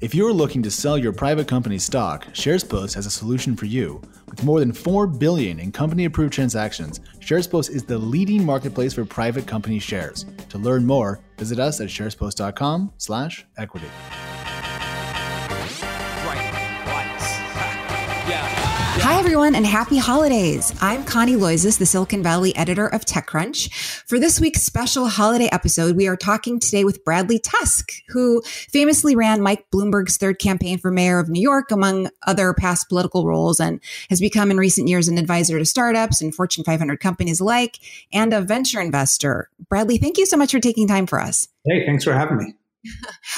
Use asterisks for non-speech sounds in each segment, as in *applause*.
If you're looking to sell your private company stock, SharesPost has a solution for you. With more than 4 billion in company-approved transactions, SharesPost is the leading marketplace for private company shares. To learn more, visit us at sharespost.com/equity. Hi, everyone, and happy holidays. I'm Connie Loizos, the Silicon Valley editor of TechCrunch. For this week's special holiday episode, we are talking today with Bradley Tusk, who famously ran Mike Bloomberg's third campaign for mayor of New York, among other past political roles, and has become in recent years an advisor to startups and Fortune 500 companies alike, and a venture investor. Bradley, thank you so much for taking time for us. Hey, thanks for having me.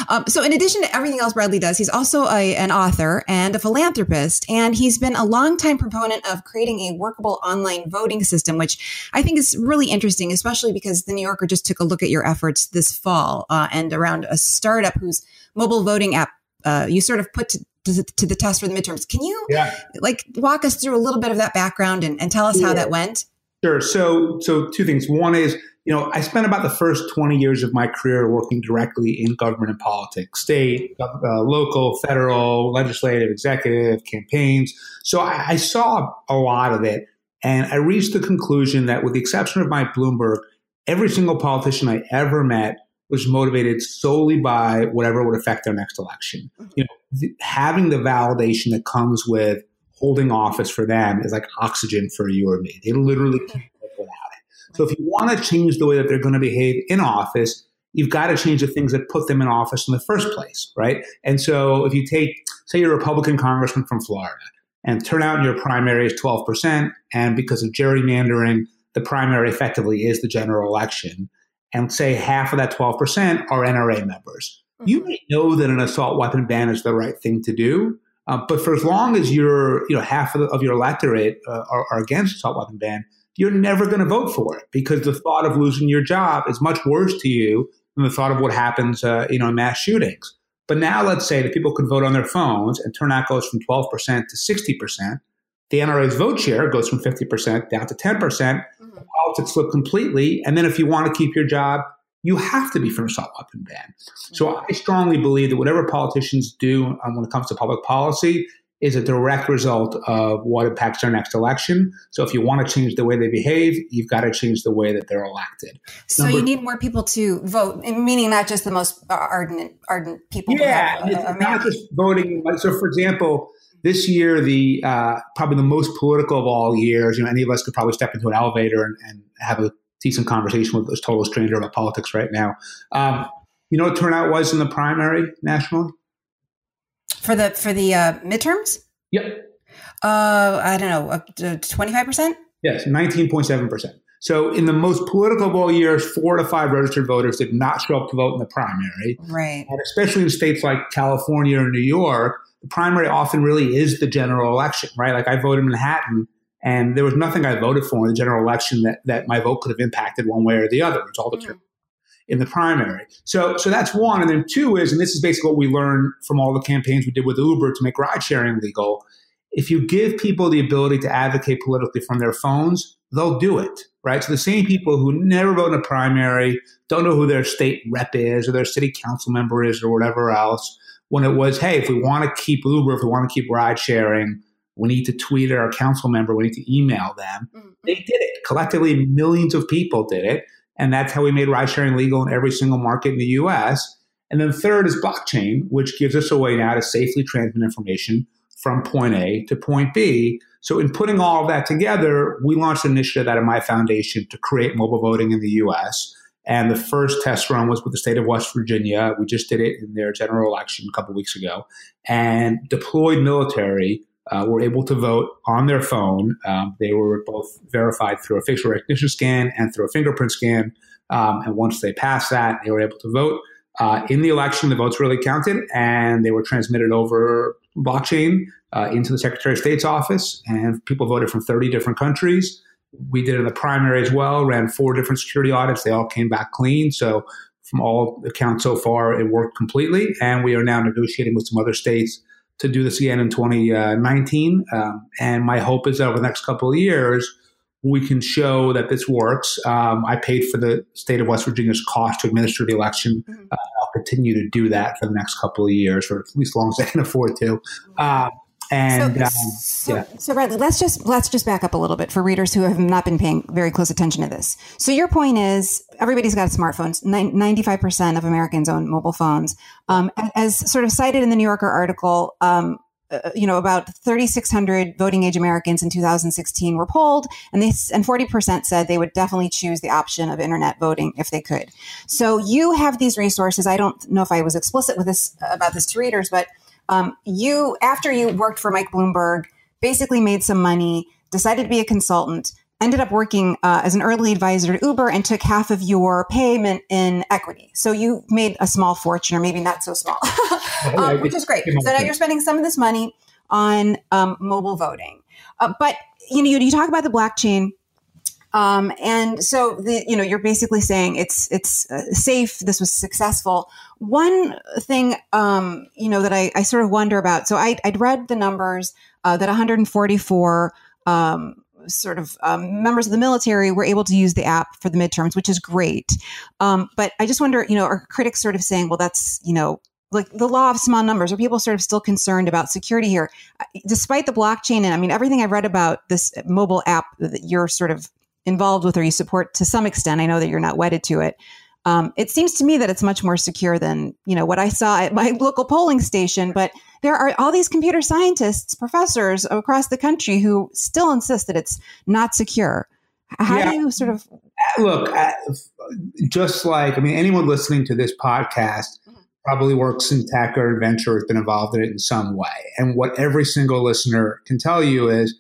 Um, so, in addition to everything else Bradley does, he's also a, an author and a philanthropist, and he's been a longtime proponent of creating a workable online voting system, which I think is really interesting, especially because the New Yorker just took a look at your efforts this fall uh, and around a startup whose mobile voting app uh, you sort of put to, to, to, the test for the midterms. Can you yeah. like walk us through a little bit of that background and, and tell us yeah. how that went? Sure. So, so two things. One is you know, I spent about the first 20 years of my career working directly in government and politics, state, uh, local, federal, legislative, executive, campaigns. So I, I, saw a lot of it. And I reached the conclusion that, with the exception of Mike Bloomberg, every single politician I ever met was motivated solely by whatever would affect their next election. Mm-hmm. You know, having the validation that comes with holding office for them is like oxygen for you or me. They literally can't so if you want to change the way that they're going to behave in office, you've got to change the things that put them in office in the first place, right? And so if you take, say, you're a Republican congressman from Florida, and turnout in your primary is 12%, and because of gerrymandering, the primary effectively is the general election, and say half of that 12% are NRA members. Mm-hmm. You may know that an assault weapon ban is the right thing to do, uh, but for as long as you're, you know, half of, the, of your electorate uh, are, are against assault weapon ban, you're never going to vote for it because the thought of losing your job is much worse to you than the thought of what happens, uh, you know, in mass shootings. But now let's say that people could vote on their phones and turnout goes from 12% to 60%. The NRA's vote share goes from 50% down to 10%. percent mm hmm Politics flip completely. And then if you want to keep your job, you have to be for assault weapon ban. So mm-hmm. I strongly believe that whatever politicians do um, when it comes to public policy, is a direct result of what impacts their next election. So if you want to change the way they behave, you've got to change the way that they're elected. So Number, you need more people to vote, meaning not just the most ardent ardent people. Yeah, it's not just voting. So for example, this year, the uh, probably the most political of all years. You know, any of us could probably step into an elevator and, and have a decent conversation with a total stranger about politics right now. Um, you know what turnout was in the primary nationally? For the for the uh, midterms. Yep. Uh, I don't know, twenty five percent. Yes, nineteen point seven percent. So, in the most political of all years, four to five registered voters did not show up to vote in the primary. Right. And especially in states like California or New York, the primary often really is the general election, right? Like I voted in Manhattan, and there was nothing I voted for in the general election that, that my vote could have impacted one way or the other. It's all the mm in the primary. So, so that's one. And then two is, and this is basically what we learned from all the campaigns we did with Uber to make ride sharing legal. If you give people the ability to advocate politically from their phones, they'll do it, right? So the same people who never vote in a primary, don't know who their state rep is or their city council member is or whatever else, when it was, hey, if we want to keep Uber, if we want to keep ride sharing, we need to tweet at our council member, we need to email them. Mm-hmm. They did it. Collectively, millions of people did it. And that's how we made ride sharing legal in every single market in the US. And then third is blockchain, which gives us a way now to safely transmit information from point A to point B. So in putting all of that together, we launched an initiative out of my foundation to create mobile voting in the US. And the first test run was with the state of West Virginia. We just did it in their general election a couple weeks ago and deployed military uh, were able to vote on their phone. Um, they were both verified through a facial recognition scan and through a fingerprint scan. Um, and once they passed that, they were able to vote. Uh, in the election, the votes really counted, and they were transmitted over blockchain uh, into the Secretary of State's office. And people voted from 30 different countries. We did in the primary as well, ran four different security audits. They all came back clean. So, from all accounts so far, it worked completely. And we are now negotiating with some other states to do this again in 2019. Um, and my hope is that over the next couple of years, we can show that this works. Um, I paid for the state of West Virginia's cost to administer the election. Mm-hmm. Uh, I'll continue to do that for the next couple of years, or at least as long as I can afford to. Uh, and so, um, so, yeah. so Bradley, let's just let's just back up a little bit for readers who have not been paying very close attention to this. So your point is everybody's got smartphones. Ninety five percent of Americans own mobile phones. Um, as sort of cited in the New Yorker article, um, uh, you know, about 3,600 voting age Americans in 2016 were polled, and they and 40% said they would definitely choose the option of internet voting if they could. So you have these resources. I don't know if I was explicit with this about this to readers, but um, you, after you worked for Mike Bloomberg, basically made some money, decided to be a consultant, ended up working uh, as an early advisor to Uber and took half of your payment in equity. So you made a small fortune, or maybe not so small, *laughs* *laughs* um, which is great. So now you're spending some of this money on um, mobile voting. Uh, but you know, you, you talk about the blockchain um, and so the, you know, you're basically saying it's it's uh, safe. This was successful. One thing, um, you know, that I, I, sort of wonder about. So I, would read the numbers uh, that 144 um, sort of um, members of the military were able to use the app for the midterms, which is great. Um, but I just wonder, you know, are critics sort of saying, well, that's you know like the law of small numbers are people sort of still concerned about security here despite the blockchain and i mean everything i've read about this mobile app that you're sort of involved with or you support to some extent. I know that you're not wedded to it. Um, it seems to me that it's much more secure than you know what I saw at my *laughs* local polling station. But there are all these computer scientists, professors across the country who still insist that it's not secure. How yeah. do you sort of look? Uh, just like I mean, anyone listening to this podcast mm-hmm. probably works in tech or adventure, has been involved in it in some way. And what every single listener can tell you is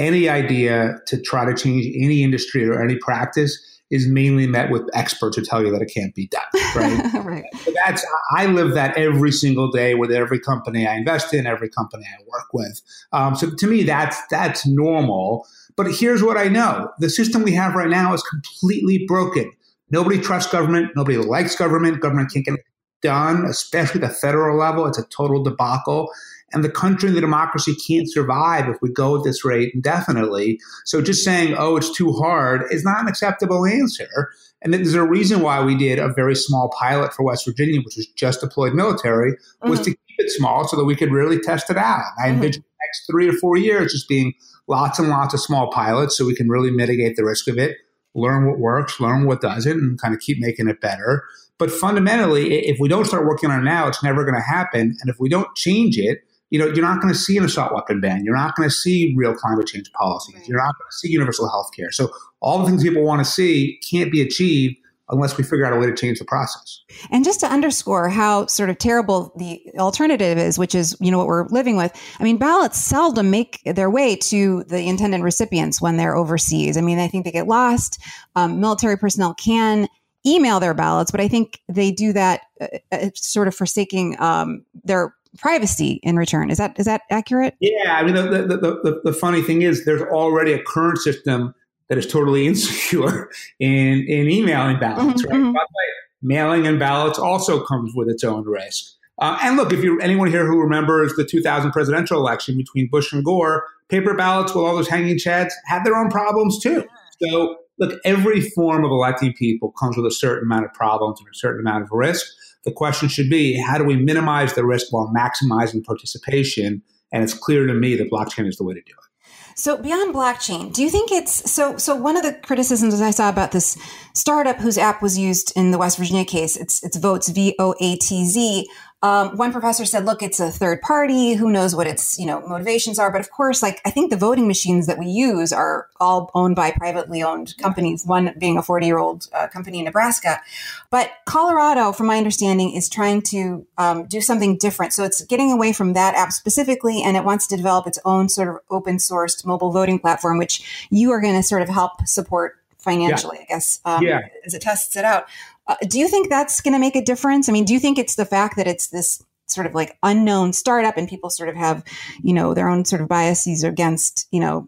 any idea to try to change any industry or any practice is mainly met with experts who tell you that it can't be done. Right. *laughs* right. So that's I live that every single day with every company I invest in, every company I work with. Um, so to me, that's that's normal. But here's what I know: the system we have right now is completely broken. Nobody trusts government. Nobody likes government. Government can't get it done, especially at the federal level. It's a total debacle. And the country and the democracy can't survive if we go at this rate indefinitely. So just saying, oh, it's too hard is not an acceptable answer. And there's a reason why we did a very small pilot for West Virginia, which was just deployed military, was mm-hmm. to keep it small so that we could really test it out. I mm-hmm. envision the next three or four years just being lots and lots of small pilots so we can really mitigate the risk of it, learn what works, learn what doesn't, and kind of keep making it better. But fundamentally, if we don't start working on it now, it's never going to happen. And if we don't change it, you know, you're not going to see an assault weapon ban. You're not going to see real climate change policies. Right. You're not going to see universal health care. So all the things people want to see can't be achieved unless we figure out a way to change the process. And just to underscore how sort of terrible the alternative is, which is, you know, what we're living with. I mean, ballots seldom make their way to the intended recipients when they're overseas. I mean, I think they get lost. Um, military personnel can email their ballots, but I think they do that uh, uh sort of forsaking um, their privacy in return. Is that is that accurate? Yeah, I mean the the, the, the funny thing is there's already a current system that is totally *laughs* insecure in in emailing ballots, mm-hmm, right? Mm-hmm. By the way, mailing in ballots also comes with its own risk. Uh, and look, if you anyone here who remembers the 2000 presidential election between Bush and Gore, paper ballots with all those hanging chads had their own problems too. So look, every form of electing people comes with a certain amount of problems and a certain amount of risk. The question should be how do we minimize the risk while maximizing participation? And it's clear to me that blockchain is the way to do it. So beyond blockchain, do you think it's so? So one of the criticisms I saw about this startup whose app was used in the West Virginia case, it's it's Voatz V O A T Z. Um, one professor said, look, it's a third party. Who knows what its, you know, motivations are? But of course, like I think the voting machines that we use are all owned by privately owned companies, one being a 40 year old uh, company in Nebraska. But Colorado, from my understanding, is trying to um, do something different. So it's getting away from that app specifically, and it wants to develop its own sort of open sourced mobile voting platform, which you are going to sort of help support financially, yeah. I guess, um, yeah. as it tests it out. Uh, do you think that's going to make a difference? I mean, do you think it's the fact that it's this sort of like unknown startup and people sort of have, you know, their own sort of biases against, you know,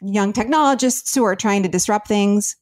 young technologists who are trying to disrupt things?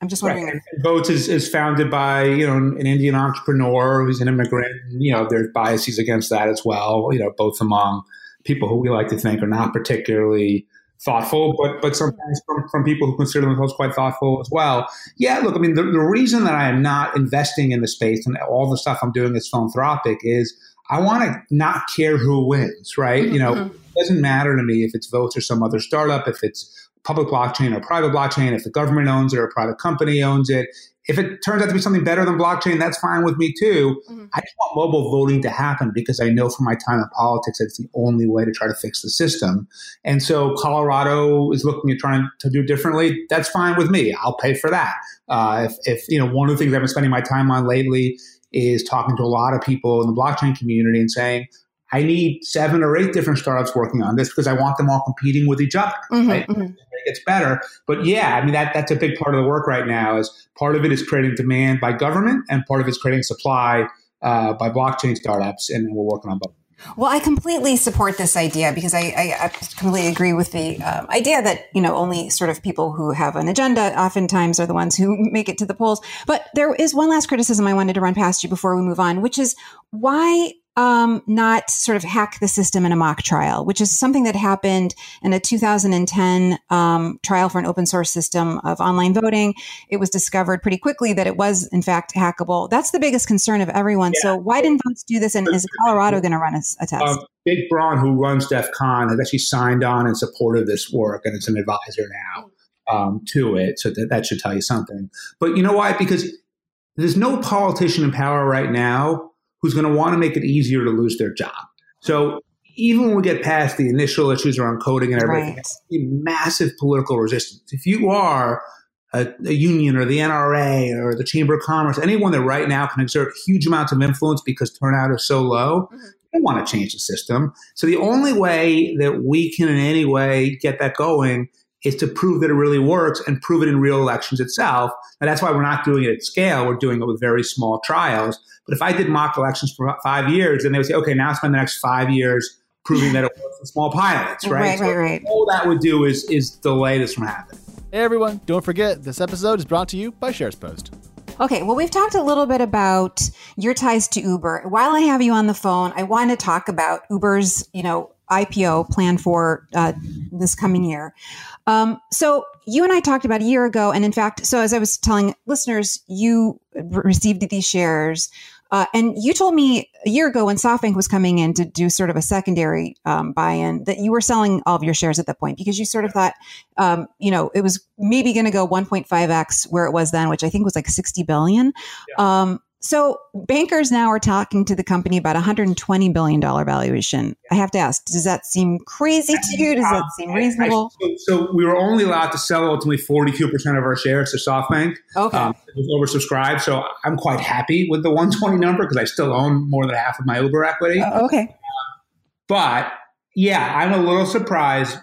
I'm just wondering. Right. Voatz is, is founded by, you know, an Indian entrepreneur who's an immigrant. You know, there's biases against that as well, you know, both among people who we like to think are not particularly thoughtful, but but sometimes from, from people who consider themselves quite thoughtful as well. Yeah, look, I mean, the, the reason that I am not investing in the space and all the stuff I'm doing is philanthropic is I want to not care who wins, right? Mm-hmm. You know, mm-hmm. it doesn't matter to me if it's Voatz or some other startup, if it's public blockchain or private blockchain, if the government owns it or a private company owns it. If it turns out to be something better than blockchain, that's fine with me too. Mm-hmm. I just want mobile voting to happen because I know from my time in politics that it's the only way to try to fix the system. And so Colorado is looking at trying to do differently. That's fine with me. I'll pay for that. Uh, if, if, you know, one of the things I've been spending my time on lately is talking to a lot of people in the blockchain community and saying, I need seven or eight different startups working on this because I want them all competing with each other. Mm-hmm, right? mm-hmm. Gets better. But yeah, I mean that that's a big part of the work right now. Is part of it is creating demand by government, and part of it is creating supply uh, by blockchain startups, and we're working on both. Well, I completely support this idea because I, I, I completely agree with the um, idea that you know only sort of people who have an agenda oftentimes are the ones who make it to the polls. But there is one last criticism I wanted to run past you before we move on, which is why um, not sort of hack the system in a mock trial, which is something that happened in a 2010 um, trial for an open source system of online voting. It was discovered pretty quickly that it was, in fact, hackable. That's the biggest concern of everyone. Yeah. So, why didn't Voatz do this? And is Colorado going to run a, a test? Um, Jake Braun, who runs DEF CON, has actually signed on in support of this work, and it's an advisor now um, to it. So, that, that should tell you something. But you know why? Because there's no politician in power right now who's going to want to make it easier to lose their job. So even when we get past the initial issues around coding and everything, right. massive political resistance. If you are a, a, union or the NRA or the Chamber of Commerce, anyone that right now can exert huge amounts of influence because turnout is so low, mm-hmm. don't want to change the system. So the only way that we can in any way get that going is to prove that it really works and prove it in real elections itself. And that's why we're not doing it at scale. We're doing it with very small trials. But if I did mock elections for five years, then they would say, okay, now spend the next five years proving that it works in small pilots, right? Right, so right, right. All that would do is is delay this from happening. Hey everyone, don't forget this episode is brought to you by SharesPost. Okay, well, we've talked a little bit about your ties to Uber. While I have you on the phone, I want to talk about Uber's, you know, IPO plan for uh, this coming year. Um, so you and I talked about a year ago, and in fact, so as I was telling listeners, you received these shares. Uh, and you told me a year ago when SoftBank was coming in to do sort of a secondary um, buy-in that you were selling all of your shares at that point because you sort of thought, um, you know, it was maybe going to go 1.5x where it was then, which I think was like 60 billion. Yeah. Um, so bankers now are talking to the company about a $120 billion valuation. I have to ask, does that seem crazy to you? Does that seem reasonable? I, so, so, we were only allowed to sell ultimately 42% of our shares to SoftBank. Okay. Um, it was oversubscribed. So I'm quite happy with the 120 number because I still own more than half of my Uber equity. Uh, okay. but yeah, I'm a little surprised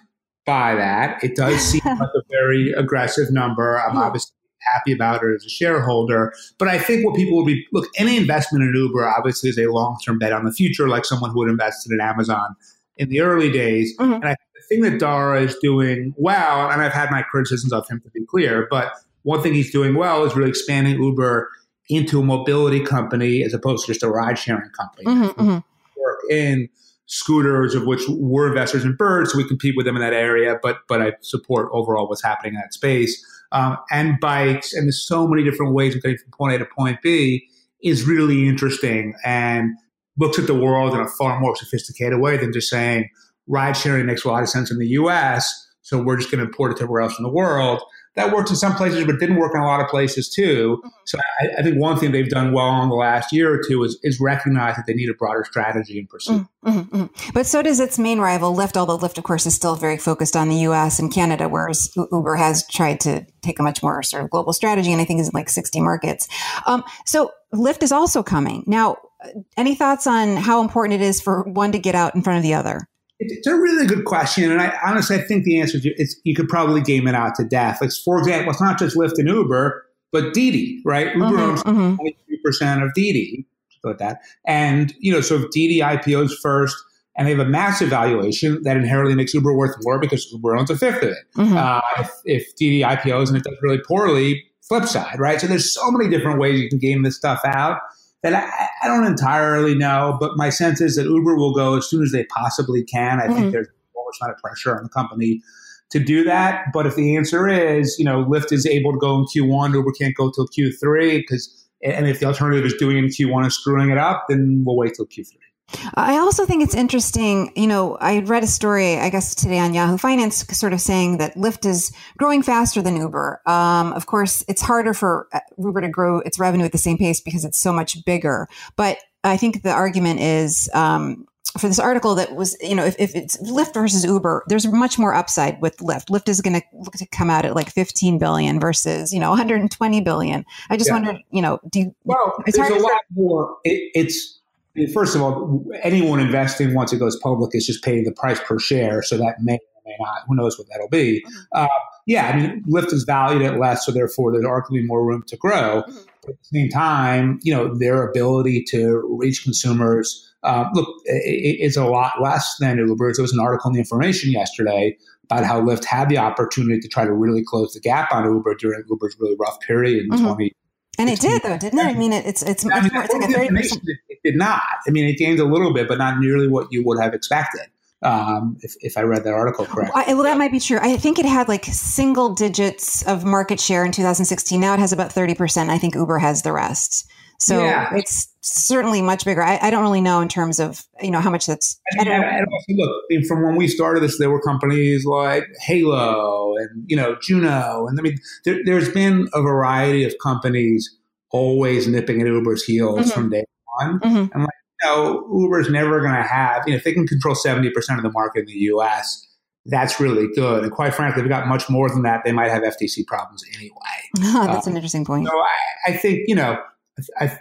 by that. It does seem *laughs* like a very aggressive number. I'm obviously happy about it as a shareholder. But I think what people will be look, any investment in Uber obviously is a long term bet on the future, like someone who would invest in Amazon in the early days. Mm-hmm. And I, think the thing that Dara is doing well, and I've had my criticisms of him to be clear, but one thing he's doing well is really expanding Uber into a mobility company as opposed to just a ride sharing company. Mm-hmm, mm-hmm. Work in scooters, of which we're investors in Bird, so we compete with them in that area. But but I support overall what's happening in that space um, and bikes, and there's so many different ways of getting from point A to point B is really interesting and looks at the world in a far more sophisticated way than just saying ride sharing makes a lot of sense in the US, so we're just going to import it to everywhere else in the world that worked in some places, but didn't work in a lot of places too. Mm-hmm. So I, I, think one thing they've done well in the last year or two is, is recognize that they need a broader strategy and pursue. Mm-hmm, mm-hmm. But so does its main rival, Lyft, although Lyft, of course, is still very focused on the US and Canada, whereas Uber has tried to take a much more sort of global strategy and I think is in like 60 markets. Um, so Lyft is also coming. Now, any thoughts on how important it is for one to get out in front of the other? It's a really good question, and I honestly I think the answer is you could probably game it out to death. Like for example, it's not just Lyft and Uber, but Didi, right? Uber mm-hmm, owns mm-hmm. 23 percent of Didi, like that, and you know, so if Didi IPOs first, and they have a massive valuation that inherently makes Uber worth more because Uber owns a fifth of it. Mm-hmm. Uh, if, if Didi IPOs and it does really poorly, flip side, right? So there's so many different ways you can game this stuff out that I, I, don't entirely know, but my sense is that Uber will go as soon as they possibly can. I mm-hmm. think there's always not of pressure on the company to do that. But if the answer is, you know, Lyft is able to go in Q1, Uber can't go till Q3 because, and if the alternative is doing it in Q1 and screwing it up, then we'll wait till Q3. I also think it's interesting. You know, I read a story, I guess today on Yahoo Finance, sort of saying that Lyft is growing faster than Uber. Um, of course, it's harder for uh, Uber to grow its revenue at the same pace because it's so much bigger. But I think the argument is um, for this article that was, you know, if, if it's Lyft versus Uber, there's much more upside with Lyft. Lyft is going to come out at like 15 billion versus, you know, 120 billion. I just yeah. wondered, you know, do you, well, it's there's a lot more. It, it's first of all, anyone investing once it goes public is just paying the price per share, so that may or may not. Who knows what that'll be? Mm-hmm. Uh, yeah, I mean, Lyft is valued at less, so therefore there's arguably more room to grow. Mm-hmm. But at the same time, you know, their ability to reach consumers uh, look, it, it's a lot less than Uber's. There was an article in the information yesterday about how Lyft had the opportunity to try to really close the gap on Uber during Uber's really rough period in mm-hmm. 20. And it did, though, didn't it? I mean, it, it's it's, I mean, it's, like a thirty percent. It did not. I mean, it gained a little bit, but not nearly what you would have expected. Um, if, if I read that article correctly. Well, that might be true. I think it had like single digits of market share in 2016. Now it has about 30%. I think Uber has the rest. So yeah. it's certainly much bigger. I, I, don't really know in terms of you know how much that's. And also look, from when we started this, there were companies like Hailo and you know Juno, and I mean there, has been a variety of companies always nipping at Uber's heels mm-hmm. from day one. Mm-hmm. And like you know, Uber's never going to have you know if they can control seventy percent of the market in the U.S that's really good. And quite frankly, if we got much more than that, they might have FTC problems anyway. *laughs* that's um, an interesting point. So I, I, think, you know, I,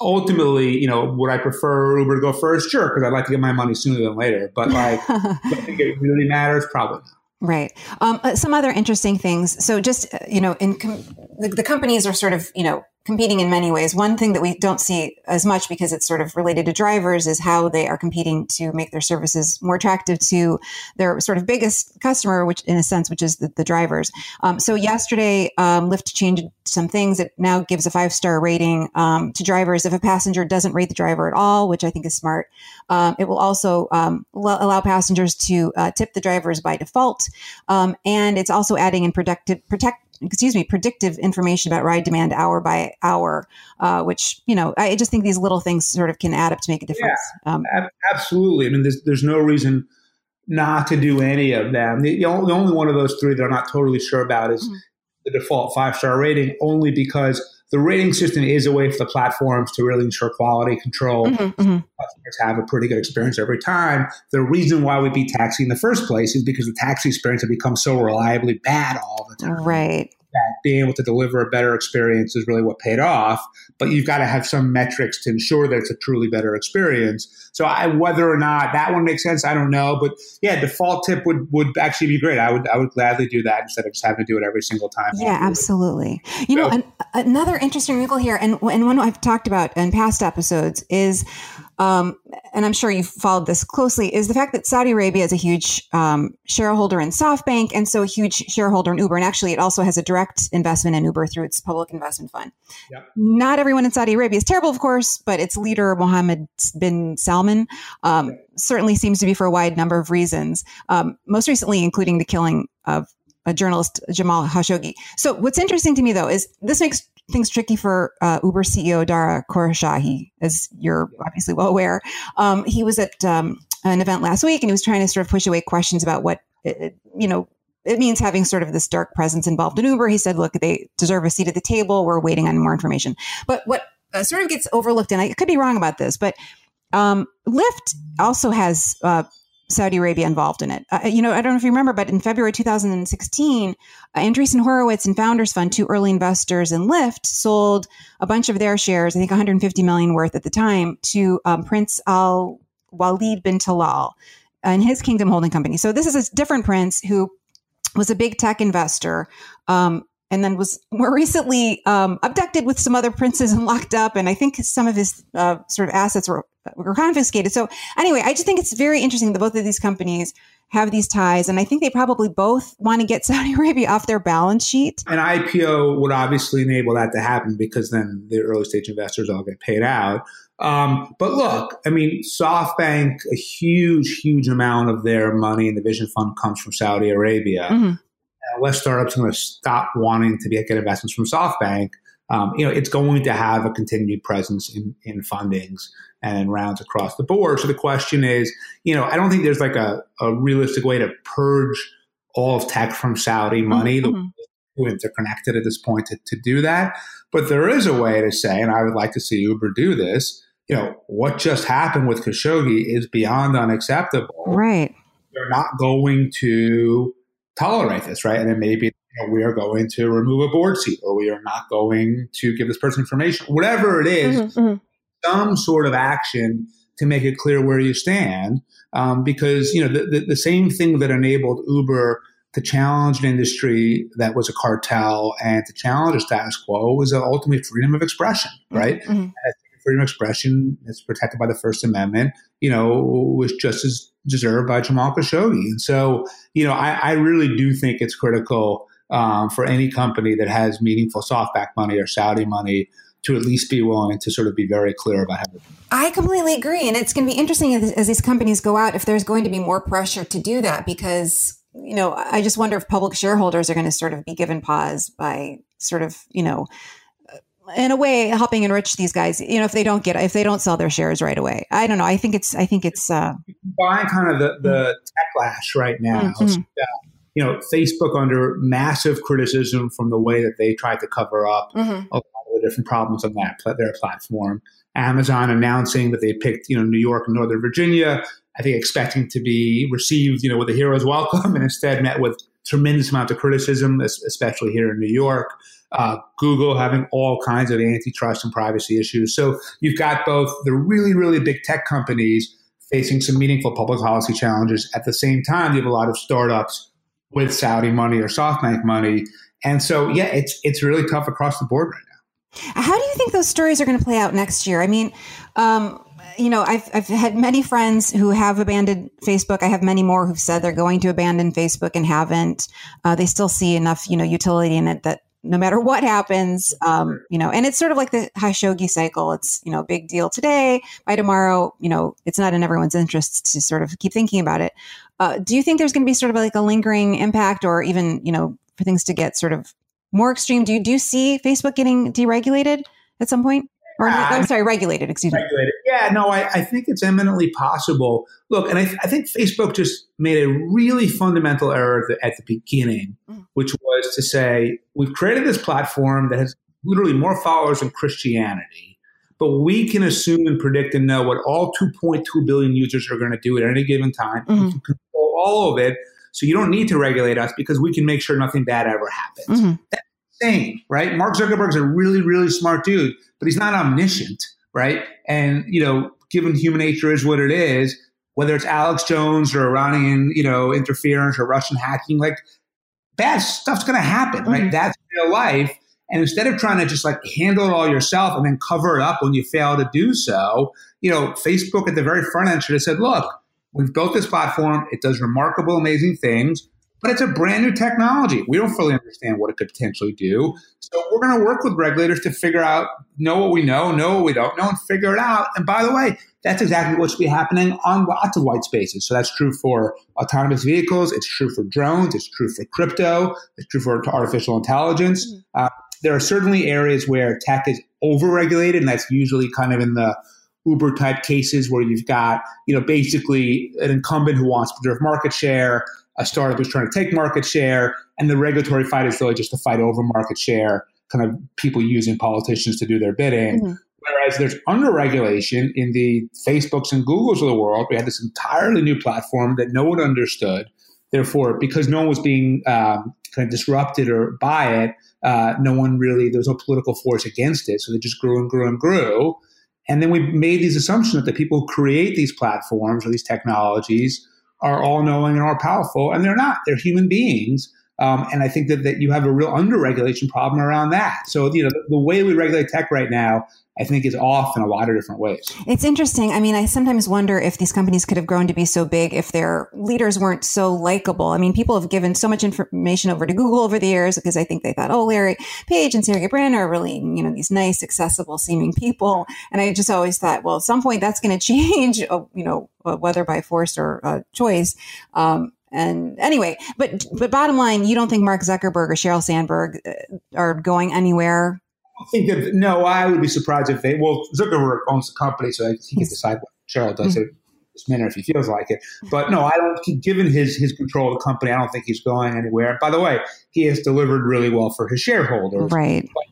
ultimately, you know, would I prefer Uber to go first? Sure, because I'd like to get my money sooner than later. But *laughs* like, I think it really matters? Probably not. Right. Um, uh, some other interesting things. So, just uh, you know, in com- the, the, companies are sort of you know competing in many ways. One thing that we don't see as much because it's sort of related to drivers is how they are competing to make their services more attractive to their sort of biggest customer, which in a sense, which is the, the drivers. Um, so yesterday, um, Lyft changed some things. It now gives a five star rating um, to drivers if a passenger doesn't rate the driver at all, which I think is smart. Um, it will also um, allow passengers to uh, tip the drivers by default, um, and it's also adding in protective protect excuse me, predictive information about ride demand hour by hour, uh, which, you know, I just think these little things sort of can add up to make a difference. Yeah, um, absolutely. I mean, there's, there's no reason not to do any of them. The, the, only, one of those three that I'm not totally sure about is mm-hmm. the default five star rating, only because the rating system is a way for the platforms to really ensure quality control. Mm-hmm, mm-hmm. Customers have a pretty good experience every time. The reason why we beat taxi in the first place is because the taxi experience had become so reliably bad all the time. Right that being able to deliver a better experience is really what paid off. But you've got to have some metrics to ensure that it's a truly better experience. So I, whether or not that one makes sense, I don't know. But yeah, default tip would, would actually be great. I would I would gladly do that instead of just having to do it every single time. Yeah, absolutely. You so, know, an, another interesting wrinkle here, and and one I've talked about in past episodes is um, and I'm sure you've followed this closely, is the fact that Saudi Arabia is a huge um, shareholder in SoftBank and so a huge shareholder in Uber. And actually, it also has a direct investment in Uber through its public investment fund. Yep. Not everyone in Saudi Arabia is terrible, of course, but its leader, Mohammed bin Salman, um, yep. certainly seems to be for a wide number of reasons, um, most recently, including the killing of a journalist, Jamal Khashoggi. So, what's interesting to me, though, is this makes things tricky for uh, Uber CEO Dara Khosrowshahi, as you're obviously well aware. Um, he was at um, an event last week and he was trying to sort of push away questions about what, it, you know, it means having sort of this dark presence involved in Uber. He said, look, they deserve a seat at the table. We're waiting on more information. But what uh, sort of gets overlooked, and I could be wrong about this, but um, Lyft also has uh, Saudi Arabia involved in it. Uh, you know, I don't know if you remember, but in February 2016, uh, Andreessen Horowitz and Founders Fund, two early investors in Lyft, sold a bunch of their shares, I think 150 million worth at the time, to um, Prince Al Walid bin Talal and his Kingdom Holding Company. So this is a different prince who was a big tech investor. Um, and then was more recently um, abducted with some other princes and locked up. And I think some of his uh, sort of assets were were confiscated. So anyway, I just think it's very interesting that both of these companies have these ties, and I think they probably both want to get *laughs* Saudi Arabia off their balance sheet. An IPO would obviously enable that to happen because then the early stage investors all get paid out. Um, but look, I mean, SoftBank, a huge, huge amount of their money in the Vision Fund comes from Saudi Arabia. Mm-hmm. Uh, less startups are going to stop wanting to be, get investments from SoftBank. Um, you know, it's going to have a continued presence in, in fundings and rounds across the board. So the question is, you know, I don't think there's like a, a realistic way to purge all of tech from Saudi money. Mm-hmm. The interconnected at this point to, to do that. But there is a way to say, and I would like to see Uber do this, you know, what just happened with Khashoggi is beyond unacceptable. Right. They're not going to tolerate this, right? And then maybe you know, we are going to remove a board seat or we are not going to give this person information, whatever it is, mm-hmm, mm-hmm. some sort of action to make it clear where you stand. Um, because, you know, the, the, the same thing that enabled Uber to challenge an industry that was a cartel and to challenge a status quo was ultimately freedom of expression, right? Mm-hmm freedom of expression that's protected by the First Amendment, you know, was just as deserved by Jamal Khashoggi. And so, you know, I, I really do think it's critical um, for any company that has meaningful SoftBank money or Saudi money to at least be willing to sort of be very clear about how. I completely agree, and it's going to be interesting as, as these companies go out if there's going to be more pressure to do that because you know I just wonder if public shareholders are going to sort of be given pause by sort of you know in a way helping enrich these guys you know if they don't get if they don't sell their shares right away. I don't know. I think it's i think it's uh buying kind of the the techlash right now mm-hmm. so, you know facebook under massive criticism from the way that they tried to cover up mm-hmm. a lot of the different problems on that their platform. Amazon announcing that they picked you know new york and northern virginia i think expecting to be received you know with a hero's welcome and instead met with tremendous amount of criticism especially here in new york uh, Google having all kinds of antitrust and privacy issues. So you've got both the really, really big tech companies facing some meaningful public policy challenges. At the same time, you have a lot of startups with Saudi money or SoftBank money. And so, yeah, it's it's really tough across the board right now. How do you think those stories are going to play out next year? I mean, um, you know, I've, I've had many friends who have abandoned Facebook. I have many more who've said they're going to abandon Facebook and haven't. Uh, they still see enough, you know, utility in it that no matter what happens, um, you know, and it's sort of like the Khashoggi cycle. It's, you know, big deal today. By tomorrow, you know, it's not in everyone's interest to sort of keep thinking about it. Uh, do you think there's going to be sort of like a lingering impact or even, you know, for things to get sort of more extreme? Do you, do you see Facebook getting deregulated at some point? Or, uh, I'm sorry, regulated, excuse regulated. me. Yeah, no, I, I, think it's eminently possible. Look, and I, I, think Facebook just made a really fundamental error at the, at the beginning, mm. which was to say, we've created this platform that has literally more followers than Christianity, but we can assume and predict and know what all 2.2 billion users are going to do at any given time. Mm-hmm. We can control all of it. So you don't need to regulate us because we can make sure nothing bad ever happens. Mm-hmm. That's insane, right? Mark Zuckerberg's a really, really smart dude but he's not omniscient, right? And, you know, given human nature is what it is, whether it's Alex Jones or Iranian, you know, interference or Russian hacking, like bad stuff's going to happen, right? Mm-hmm. That's real life. And instead of trying to just like handle it all yourself and then cover it up when you fail to do so, you know, Facebook at the very front end should have said, look, we've built this platform. It does remarkable, amazing things but it's a brand new technology. We don't fully understand what it could potentially do. So we're going to work with regulators to figure out, know what we know, know what we don't know, and figure it out. And by the way, that's exactly what's be happening on lots of white spaces. So that's true for autonomous vehicles. It's true for drones. It's true for crypto. It's true for artificial intelligence. Mm-hmm. Uh, there are certainly areas where tech is overregulated, and that's usually kind of in the Uber type cases where you've got, you know, basically an incumbent who wants to preserve market share a startup who's trying to take market share, and the regulatory fight is really just a fight over market share, kind of people using politicians to do their bidding. Mm-hmm. Whereas there's under-regulation in the Facebooks and Googles of the world. We had this entirely new platform that no one understood. Therefore, because no one was being um, kind of disrupted or by it, uh, no one really, there was no political force against it. So they just grew and grew and grew. And then we made these assumptions that the people who create these platforms or these technologies are all knowing and all powerful, and they're not. They're human beings. Um, and I think that, that you have a real under-regulation problem around that. So, you know, the, the way we regulate tech right now I think is off in a lot of different ways. It's interesting. I mean, I sometimes wonder if these companies could have grown to be so big if their leaders weren't so likable. I mean, people have given so much information over to Google over the years because I think they thought, oh, Larry Page and Sergey Brin are really, you know, these nice, accessible seeming people. And I just always thought, well, at some point that's going *laughs* to change, uh, you know, uh, whether by force or uh, choice. Um, and anyway, but but bottom line, you don't think Mark Zuckerberg or Sheryl Sandberg uh, are going anywhere I think that no, I would be surprised if they. Well, Zuckerberg owns the company, so he can decide what Sheryl does mm-hmm. it this minute if he feels like it. But no, I don't. Given his his control of the company, I don't think he's going anywhere. By the way, he has delivered really well for his shareholders. Right. But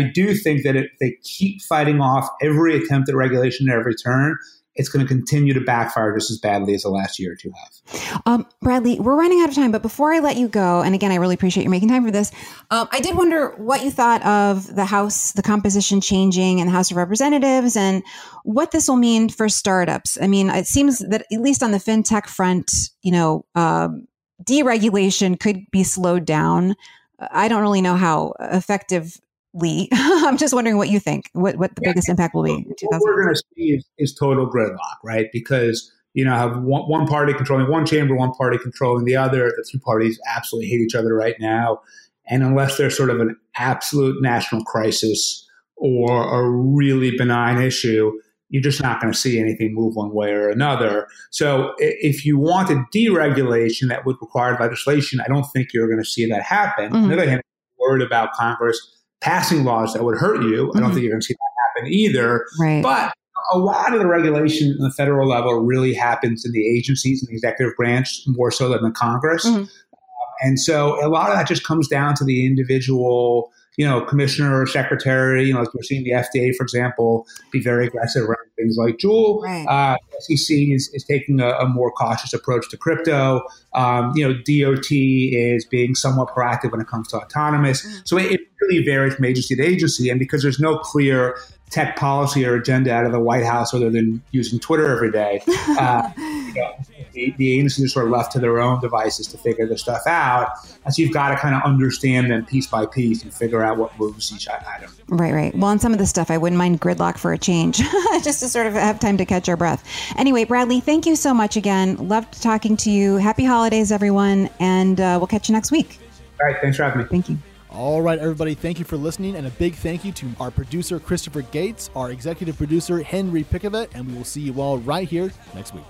I do think that if they keep fighting off every attempt at regulation at every turn, it's going to continue to backfire just as badly as the last year or two have. Um, Bradley, we're running out of time, but before I let you go, and again, I really appreciate you making time for this. Um, I did wonder what you thought of the House, the composition changing in the House of Representatives, and what this will mean for startups. I mean, it seems that at least on the fintech front, you know, um, deregulation could be slowed down. I don't really know how effective Lee. *laughs* I'm just wondering what you think. What what the yeah. biggest impact will be? what we're going to see is, is, total gridlock, right? Because you know have one, one party controlling one chamber, one party controlling the other. The two parties absolutely hate each other right now, and unless there's sort of an absolute national crisis or a really benign issue, you're just not going to see anything move one way or another. So if you wanted deregulation that would require legislation, I don't think you're going to see that happen. Mm-hmm. On the other hand, worried about Congress passing laws that would hurt you. Mm-hmm. I don't mm-hmm. think you're going to see that happen either. Right. But a lot of the regulation in the federal level really happens in the agencies and the executive branch more so than the Congress. Mm-hmm. and so a lot of that just comes down to the individual you know, commissioner or secretary, you know, like we're seeing the FDA, for example, be very aggressive around things like Juul. Right. Uh, SEC is, is taking a, a, more cautious approach to crypto. Um, you know, DOT is being somewhat proactive when it comes to autonomous. Mm. So it, it really varies from agency to agency. And because there's no clear tech policy or agenda out of the White House other than using Twitter every day, *laughs* uh, you know, the, the agencies are sort of left to their own devices to figure this stuff out. And so you've got to kind of understand them piece by piece and figure out what moves each item. Right, right. Well, on some of the stuff, I wouldn't mind gridlock for a change, *laughs* just to sort of have time to catch our breath. Anyway, Bradley, thank you so much again. Loved talking to you. Happy holidays, everyone. And uh, we'll catch you next week. All right. Thanks for having me. Thank you. All right, everybody, thank you for listening, and a big thank you to our producer, Christopher Gates, our executive producer, Henry Pickavet, and we will see you all right here next week.